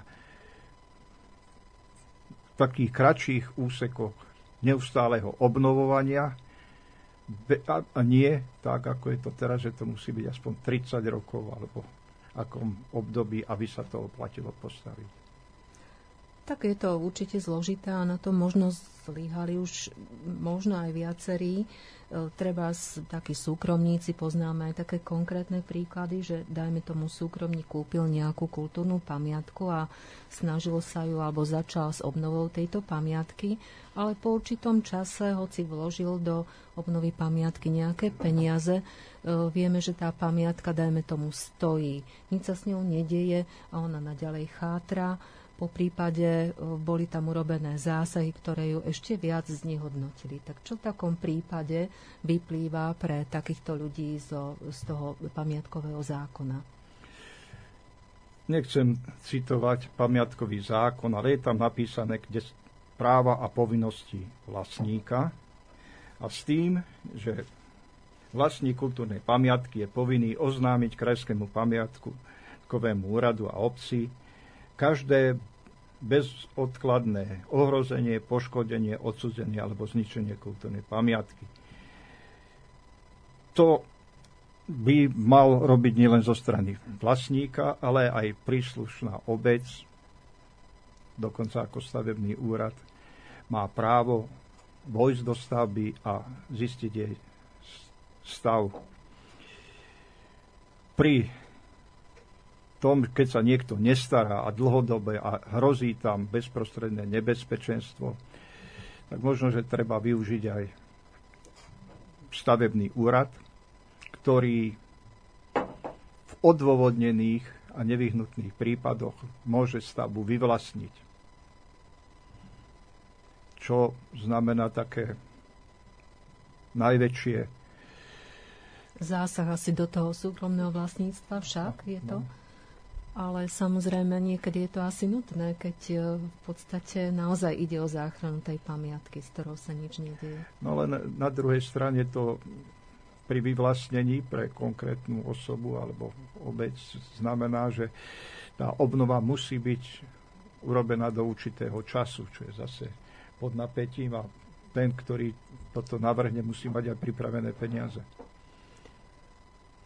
takých kratších úsekoch neustáleho obnovovania, a nie tak, ako je to teraz, že to musí byť aspoň 30 rokov alebo akom období, aby sa to oplatilo postaviť. Tak je to určite zložité a na to možno zlyhali už možno aj viacerí. E, treba takí súkromníci, poznáme aj také konkrétne príklady, že dajme tomu súkromník kúpil nejakú kultúrnu pamiatku a snažil sa ju alebo začal s obnovou tejto pamiatky, ale po určitom čase, hoci vložil do obnovy pamiatky nejaké peniaze, e, vieme, že tá pamiatka, dajme tomu, stojí. Nič sa s ňou nedieje a ona naďalej chátra po prípade e, boli tam urobené zásahy, ktoré ju ešte viac znehodnotili. Tak čo v takom prípade vyplýva pre takýchto ľudí zo, z toho pamiatkového zákona? Nechcem citovať pamiatkový zákon, ale je tam napísané, kde práva a povinnosti vlastníka a s tým, že vlastník kultúrnej pamiatky je povinný oznámiť krajskému pamiatkovému úradu a obci každé bezodkladné ohrozenie, poškodenie, odsudzenie alebo zničenie kultúrnej pamiatky. To by mal robiť nielen zo strany vlastníka, ale aj príslušná obec, dokonca ako stavebný úrad, má právo vojsť do stavby a zistiť jej stav. Pri tom, keď sa niekto nestará a dlhodobé a hrozí tam bezprostredné nebezpečenstvo, tak možno, že treba využiť aj stavebný úrad, ktorý v odôvodnených a nevyhnutných prípadoch môže stavbu vyvlastniť. čo znamená také najväčšie zásah asi do toho súkromného vlastníctva však je to. No. Ale samozrejme niekedy je to asi nutné, keď e, v podstate naozaj ide o záchranu tej pamiatky, s ktorou sa nič nedieje. No len na druhej strane to pri vyvlastnení pre konkrétnu osobu alebo obec znamená, že tá obnova musí byť urobená do určitého času, čo je zase pod napätím a ten, ktorý toto navrhne, musí mať aj pripravené peniaze.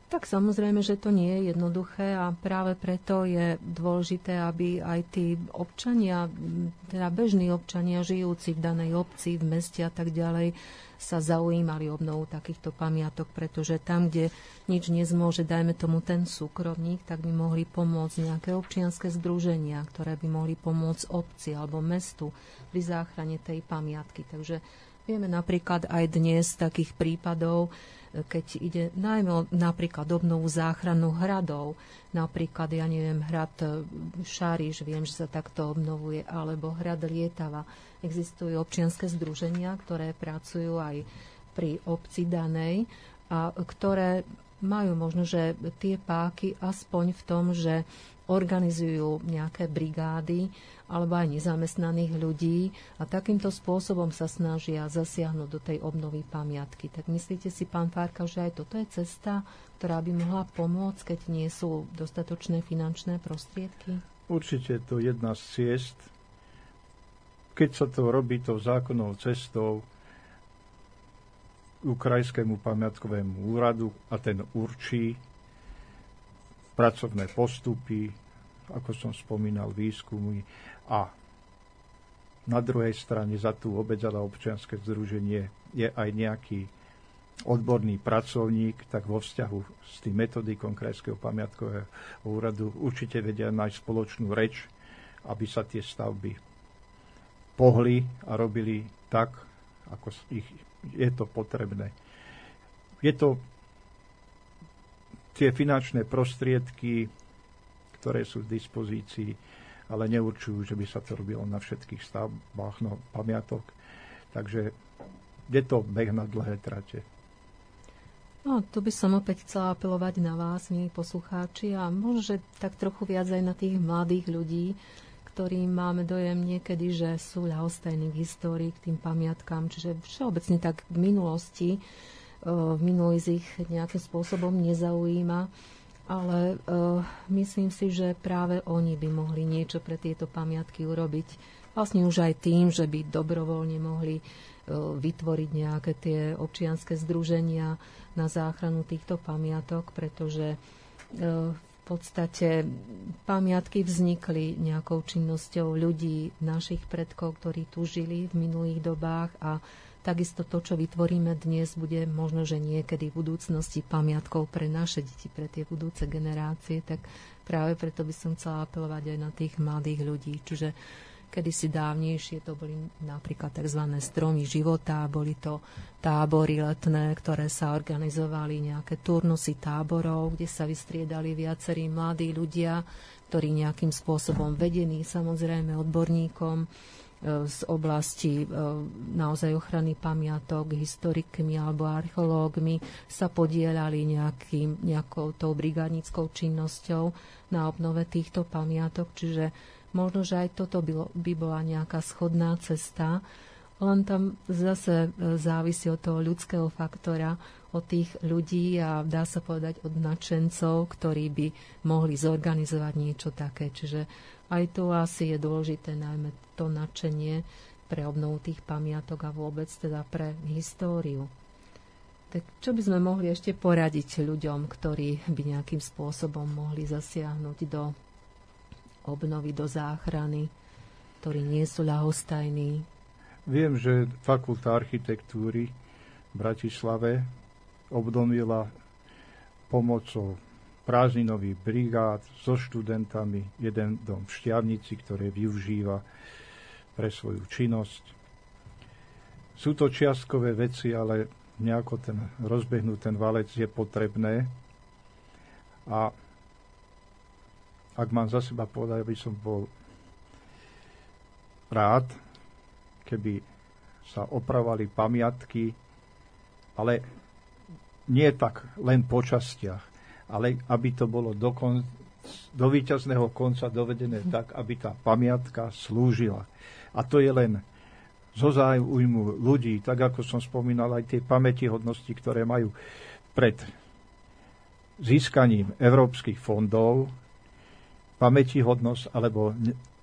Tak samozrejme, že to nie je jednoduché a práve preto je dôležité, aby aj tí občania, teda bežní občania žijúci v danej obci, v meste a tak ďalej, sa zaujímali obnovu takýchto pamiatok, pretože tam, kde nič nezmôže, dajme tomu ten súkromník, tak by mohli pomôcť nejaké občianske združenia, ktoré by mohli pomôcť obci alebo mestu pri záchrane tej pamiatky. Takže vieme napríklad aj dnes takých prípadov, keď ide najmä napríklad obnovu záchranu hradov, napríklad, ja neviem, hrad e, Šáriš, viem, že sa takto obnovuje, alebo hrad Lietava. Existujú občianske združenia, ktoré pracujú aj pri obci danej a ktoré majú možno, že tie páky aspoň v tom, že organizujú nejaké brigády alebo aj nezamestnaných ľudí a takýmto spôsobom sa snažia zasiahnuť do tej obnovy pamiatky. Tak myslíte si, pán Fárka, že aj toto je cesta, ktorá by mohla pomôcť, keď nie sú dostatočné finančné prostriedky? Určite to jedna z ciest. Keď sa to robí tou zákonnou cestou, Ukrajinskému pamiatkovému úradu a ten určí pracovné postupy, ako som spomínal, výskumy a na druhej strane za tú obec a občianske združenie je aj nejaký odborný pracovník, tak vo vzťahu s tým metodikom Krajského pamiatkového úradu určite vedia nájsť spoločnú reč, aby sa tie stavby pohli a robili tak, ako ich je to potrebné. Je to tie finančné prostriedky, ktoré sú v dispozícii, ale neurčujú, že by sa to robilo na všetkých stavbách no, pamiatok. Takže je to beh na dlhé trate. No, tu by som opäť chcela apelovať na vás, milí poslucháči, a možno, že tak trochu viac aj na tých mladých ľudí, ktorým máme dojem niekedy, že sú ľahostajní k histórii, k tým pamiatkám, čiže všeobecne tak v minulosti v minulých ich nejakým spôsobom nezaujíma, ale myslím si, že práve oni by mohli niečo pre tieto pamiatky urobiť. Vlastne už aj tým, že by dobrovoľne mohli vytvoriť nejaké tie občianské združenia na záchranu týchto pamiatok, pretože v podstate pamiatky vznikli nejakou činnosťou ľudí, našich predkov, ktorí tu žili v minulých dobách a Takisto to, čo vytvoríme dnes, bude možno, že niekedy v budúcnosti pamiatkou pre naše deti, pre tie budúce generácie, tak práve preto by som chcela apelovať aj na tých mladých ľudí. Čiže kedysi dávnejšie to boli napríklad tzv. stromy života, boli to tábory letné, ktoré sa organizovali, nejaké turnusy táborov, kde sa vystriedali viacerí mladí ľudia, ktorí nejakým spôsobom vedení samozrejme odborníkom z oblasti e, naozaj ochrany pamiatok, historikmi alebo archeológmi sa podielali nejakým, nejakou tou brigádnickou činnosťou na obnove týchto pamiatok, čiže možno, že aj toto by, by bola nejaká schodná cesta, len tam zase e, závisí od toho ľudského faktora, od tých ľudí a dá sa povedať od nadšencov, ktorí by mohli zorganizovať niečo také. Čiže aj tu asi je dôležité najmä to nadšenie pre obnovu tých pamiatok a vôbec teda pre históriu. Tak čo by sme mohli ešte poradiť ľuďom, ktorí by nejakým spôsobom mohli zasiahnuť do obnovy, do záchrany, ktorí nie sú ľahostajní? Viem, že Fakulta architektúry v Bratislave obnovila pomocou prázdninových brigád so študentami, jeden dom v Šťavnici, ktoré využíva pre svoju činnosť. Sú to čiastkové veci, ale nejako ten rozbehnúť ten valec je potrebné. A ak mám za seba povedať, by som bol rád, keby sa opravali pamiatky, ale nie tak len po častiach, ale aby to bolo do, kon, do víťazného konca dovedené tak, aby tá pamiatka slúžila. A to je len zo záujmu ľudí, tak ako som spomínal, aj tie pamätihodnosti, ktoré majú pred získaním európskych fondov, pamätihodnosť alebo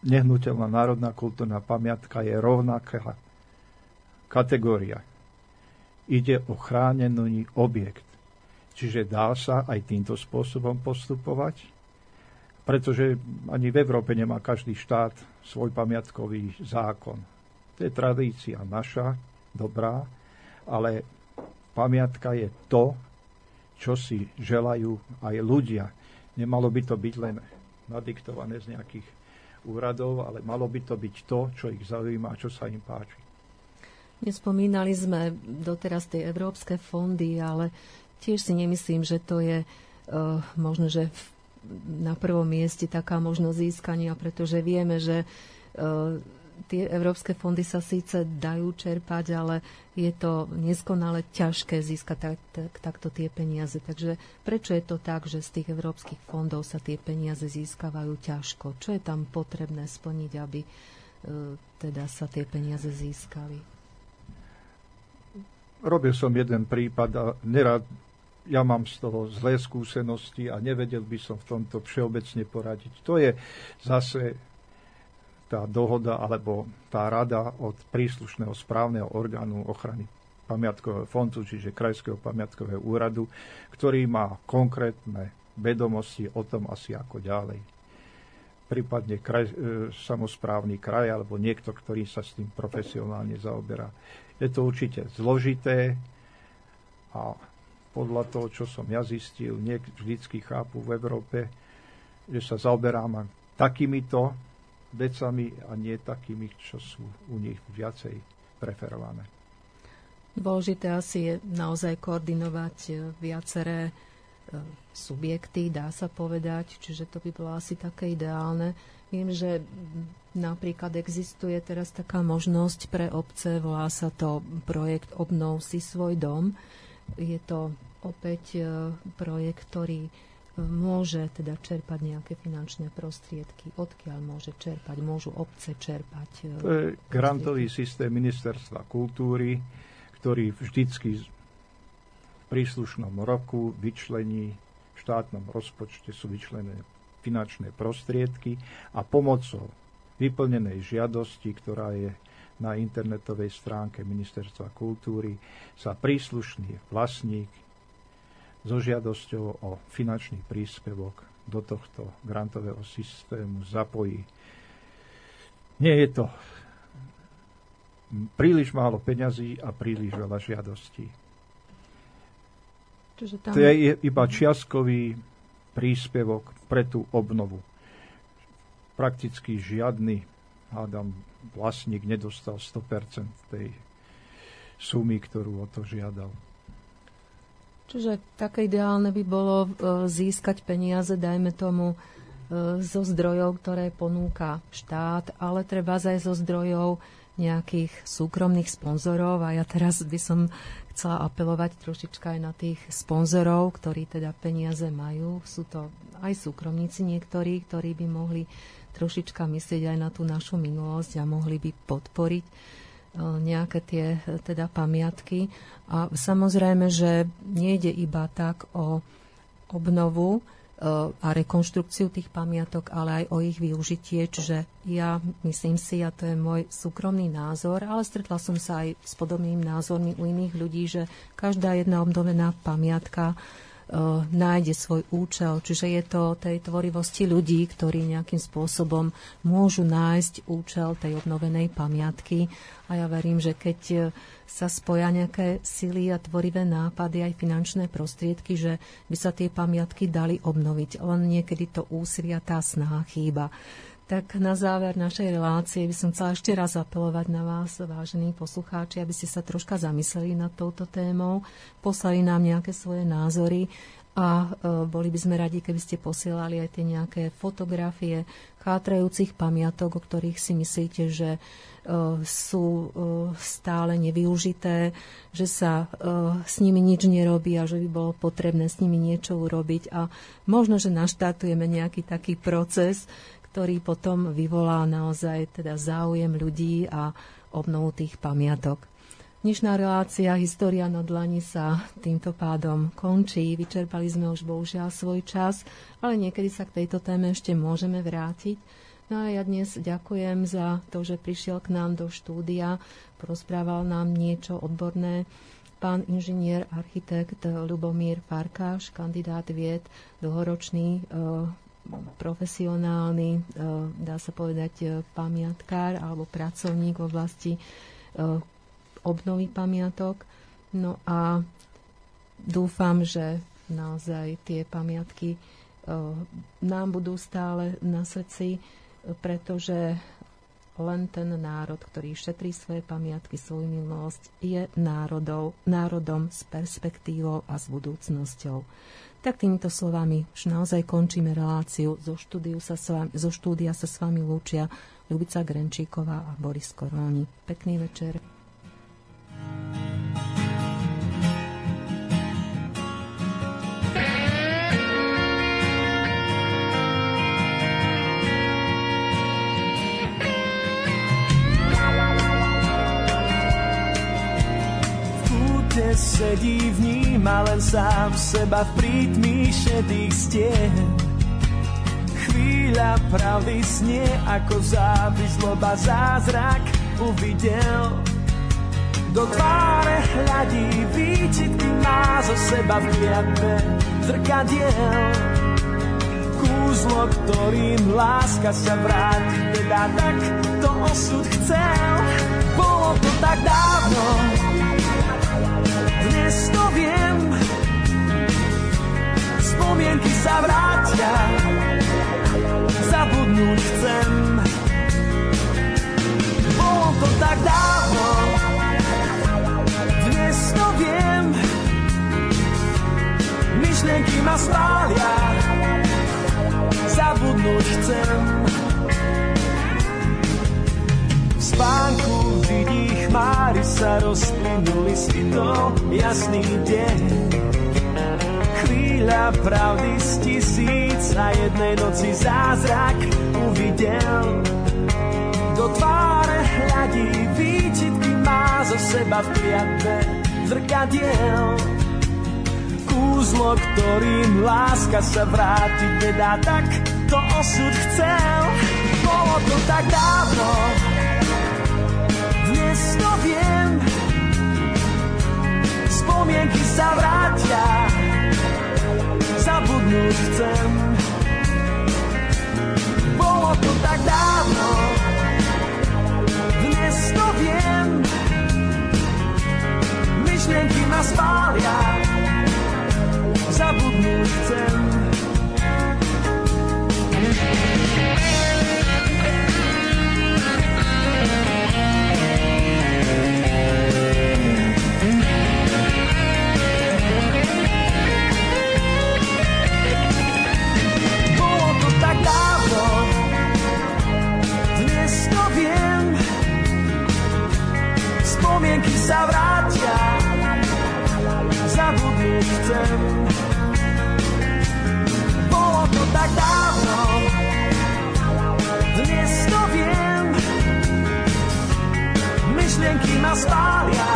nehnuteľná národná kultúrna pamiatka je rovnaká kategória. Ide o chránený objekt. Čiže dá sa aj týmto spôsobom postupovať, pretože ani v Európe nemá každý štát svoj pamiatkový zákon. To je tradícia naša, dobrá, ale pamiatka je to, čo si želajú aj ľudia. Nemalo by to byť len nadiktované z nejakých úradov, ale malo by to byť to, čo ich zaujíma a čo sa im páči. Nespomínali sme doteraz tie európske fondy, ale tiež si nemyslím, že to je uh, možno, že v, na prvom mieste taká možnosť získania, pretože vieme, že uh, tie európske fondy sa síce dajú čerpať, ale je to neskonale ťažké získať tak, tak, takto tie peniaze. Takže prečo je to tak, že z tých európskych fondov sa tie peniaze získavajú ťažko? Čo je tam potrebné splniť, aby uh, teda sa tie peniaze získali? Robil som jeden prípad a nerad ja mám z toho zlé skúsenosti a nevedel by som v tomto všeobecne poradiť. To je zase tá dohoda alebo tá rada od príslušného správneho orgánu ochrany pamiatkového fondu, čiže Krajského pamiatkového úradu, ktorý má konkrétne vedomosti o tom asi ako ďalej. Prípadne kraj, e, samozprávny kraj alebo niekto, ktorý sa s tým profesionálne zaoberá. Je to určite zložité a podľa toho, čo som ja zistil, nie vždycky chápu v Európe, že sa zaoberám takýmito vecami a nie takými, čo sú u nich viacej preferované. Dôležité asi je naozaj koordinovať e, viaceré subjekty, dá sa povedať, čiže to by bolo asi také ideálne. Viem, že napríklad existuje teraz taká možnosť pre obce, volá sa to projekt Obnov si svoj dom, je to opäť e, projekt, ktorý e, môže teda čerpať nejaké finančné prostriedky. Odkiaľ môže čerpať? Môžu obce čerpať? E, to je grantový systém ministerstva kultúry, ktorý vždycky príslušnom roku vyčlení v štátnom rozpočte sú vyčlené finančné prostriedky a pomocou vyplnenej žiadosti, ktorá je na internetovej stránke Ministerstva kultúry sa príslušný vlastník so žiadosťou o finančný príspevok do tohto grantového systému zapojí. Nie je to príliš málo peňazí a príliš veľa žiadostí. Čiže tam... To je iba čiastkový príspevok pre tú obnovu. Prakticky žiadny, hádam, vlastník nedostal 100% tej sumy, ktorú o to žiadal. Čiže také ideálne by bolo e, získať peniaze, dajme tomu, e, zo zdrojov, ktoré ponúka štát, ale treba aj zo zdrojov nejakých súkromných sponzorov a ja teraz by som chcela apelovať trošička aj na tých sponzorov, ktorí teda peniaze majú. Sú to aj súkromníci niektorí, ktorí by mohli trošička myslieť aj na tú našu minulosť a mohli by podporiť e, nejaké tie e, teda pamiatky. A samozrejme, že nejde iba tak o obnovu a rekonštrukciu tých pamiatok, ale aj o ich využitie. Čiže ja myslím si, a to je môj súkromný názor, ale stretla som sa aj s podobnými názormi u iných ľudí, že každá jedna obnovená pamiatka nájde svoj účel. Čiže je to tej tvorivosti ľudí, ktorí nejakým spôsobom môžu nájsť účel tej obnovenej pamiatky. A ja verím, že keď e, sa spoja nejaké sily a tvorivé nápady, aj finančné prostriedky, že by sa tie pamiatky dali obnoviť. Len niekedy to úsilia, tá snaha chýba. Tak na záver našej relácie by som chcela ešte raz apelovať na vás, vážení poslucháči, aby ste sa troška zamysleli nad touto témou, poslali nám nejaké svoje názory a boli by sme radi, keby ste posielali aj tie nejaké fotografie chátrajúcich pamiatok, o ktorých si myslíte, že sú stále nevyužité, že sa s nimi nič nerobí a že by bolo potrebné s nimi niečo urobiť. A možno, že naštartujeme nejaký taký proces, ktorý potom vyvolá naozaj teda záujem ľudí a obnovu tých pamiatok. Dnešná relácia História na dlani sa týmto pádom končí. Vyčerpali sme už bohužiaľ svoj čas, ale niekedy sa k tejto téme ešte môžeme vrátiť. No a ja dnes ďakujem za to, že prišiel k nám do štúdia, porozprával nám niečo odborné pán inžinier, architekt Lubomír Farkáš, kandidát vied, dlhoročný e, profesionálny, e, dá sa povedať, e, pamiatkár alebo pracovník v oblasti obnovy pamiatok. No a dúfam, že naozaj tie pamiatky nám budú stále na srdci, pretože len ten národ, ktorý šetrí svoje pamiatky, svoju minulosť, je národov, národom s perspektívou a s budúcnosťou. Tak týmito slovami už naozaj končíme reláciu. Zo, sa s vami, zo štúdia sa s vami lúčia Ľubica Grenčíková a Boris Koróni. Pekný večer. Sedí, vníma len sám seba v prítmi šedých stien. Chvíľa pravdy snie, ako závis, zloba zázrak uvidel. Do tváre hľadí výčitky, má zo seba v kliatbe zrkadiel. Kúzlo, ktorým láska sa vráti, teda tak to osud chcel. Bolo to tak dávno, Spomienky sa vrátia, zabudnúť chcem. Bolo to tak dávno, dnes to viem. Myšlienky ma spália, zabudnúť chcem. V spánku vidí chmáry sa rozplynuli to jasný deň. Chvíľa pravdy z tisíc a jednej noci zázrak uvidel. Do tváre hľadí výčitky má zo seba v kliatbe zrkadiel. Kúzlo, ktorým láska sa vráti, nedá tak, to osud chcel. Bolo to tak dávno, dnes to viem, spomienky sa vrátia, zabudnúť chcem. Bolo to tak dávno, dnes to viem, myšlienky ma spália, zabudnúť chcem. spomienky sa vrátia, zabudnúť chcem. Bolo to tak dávno, dnes to viem, myšlienky ma spália,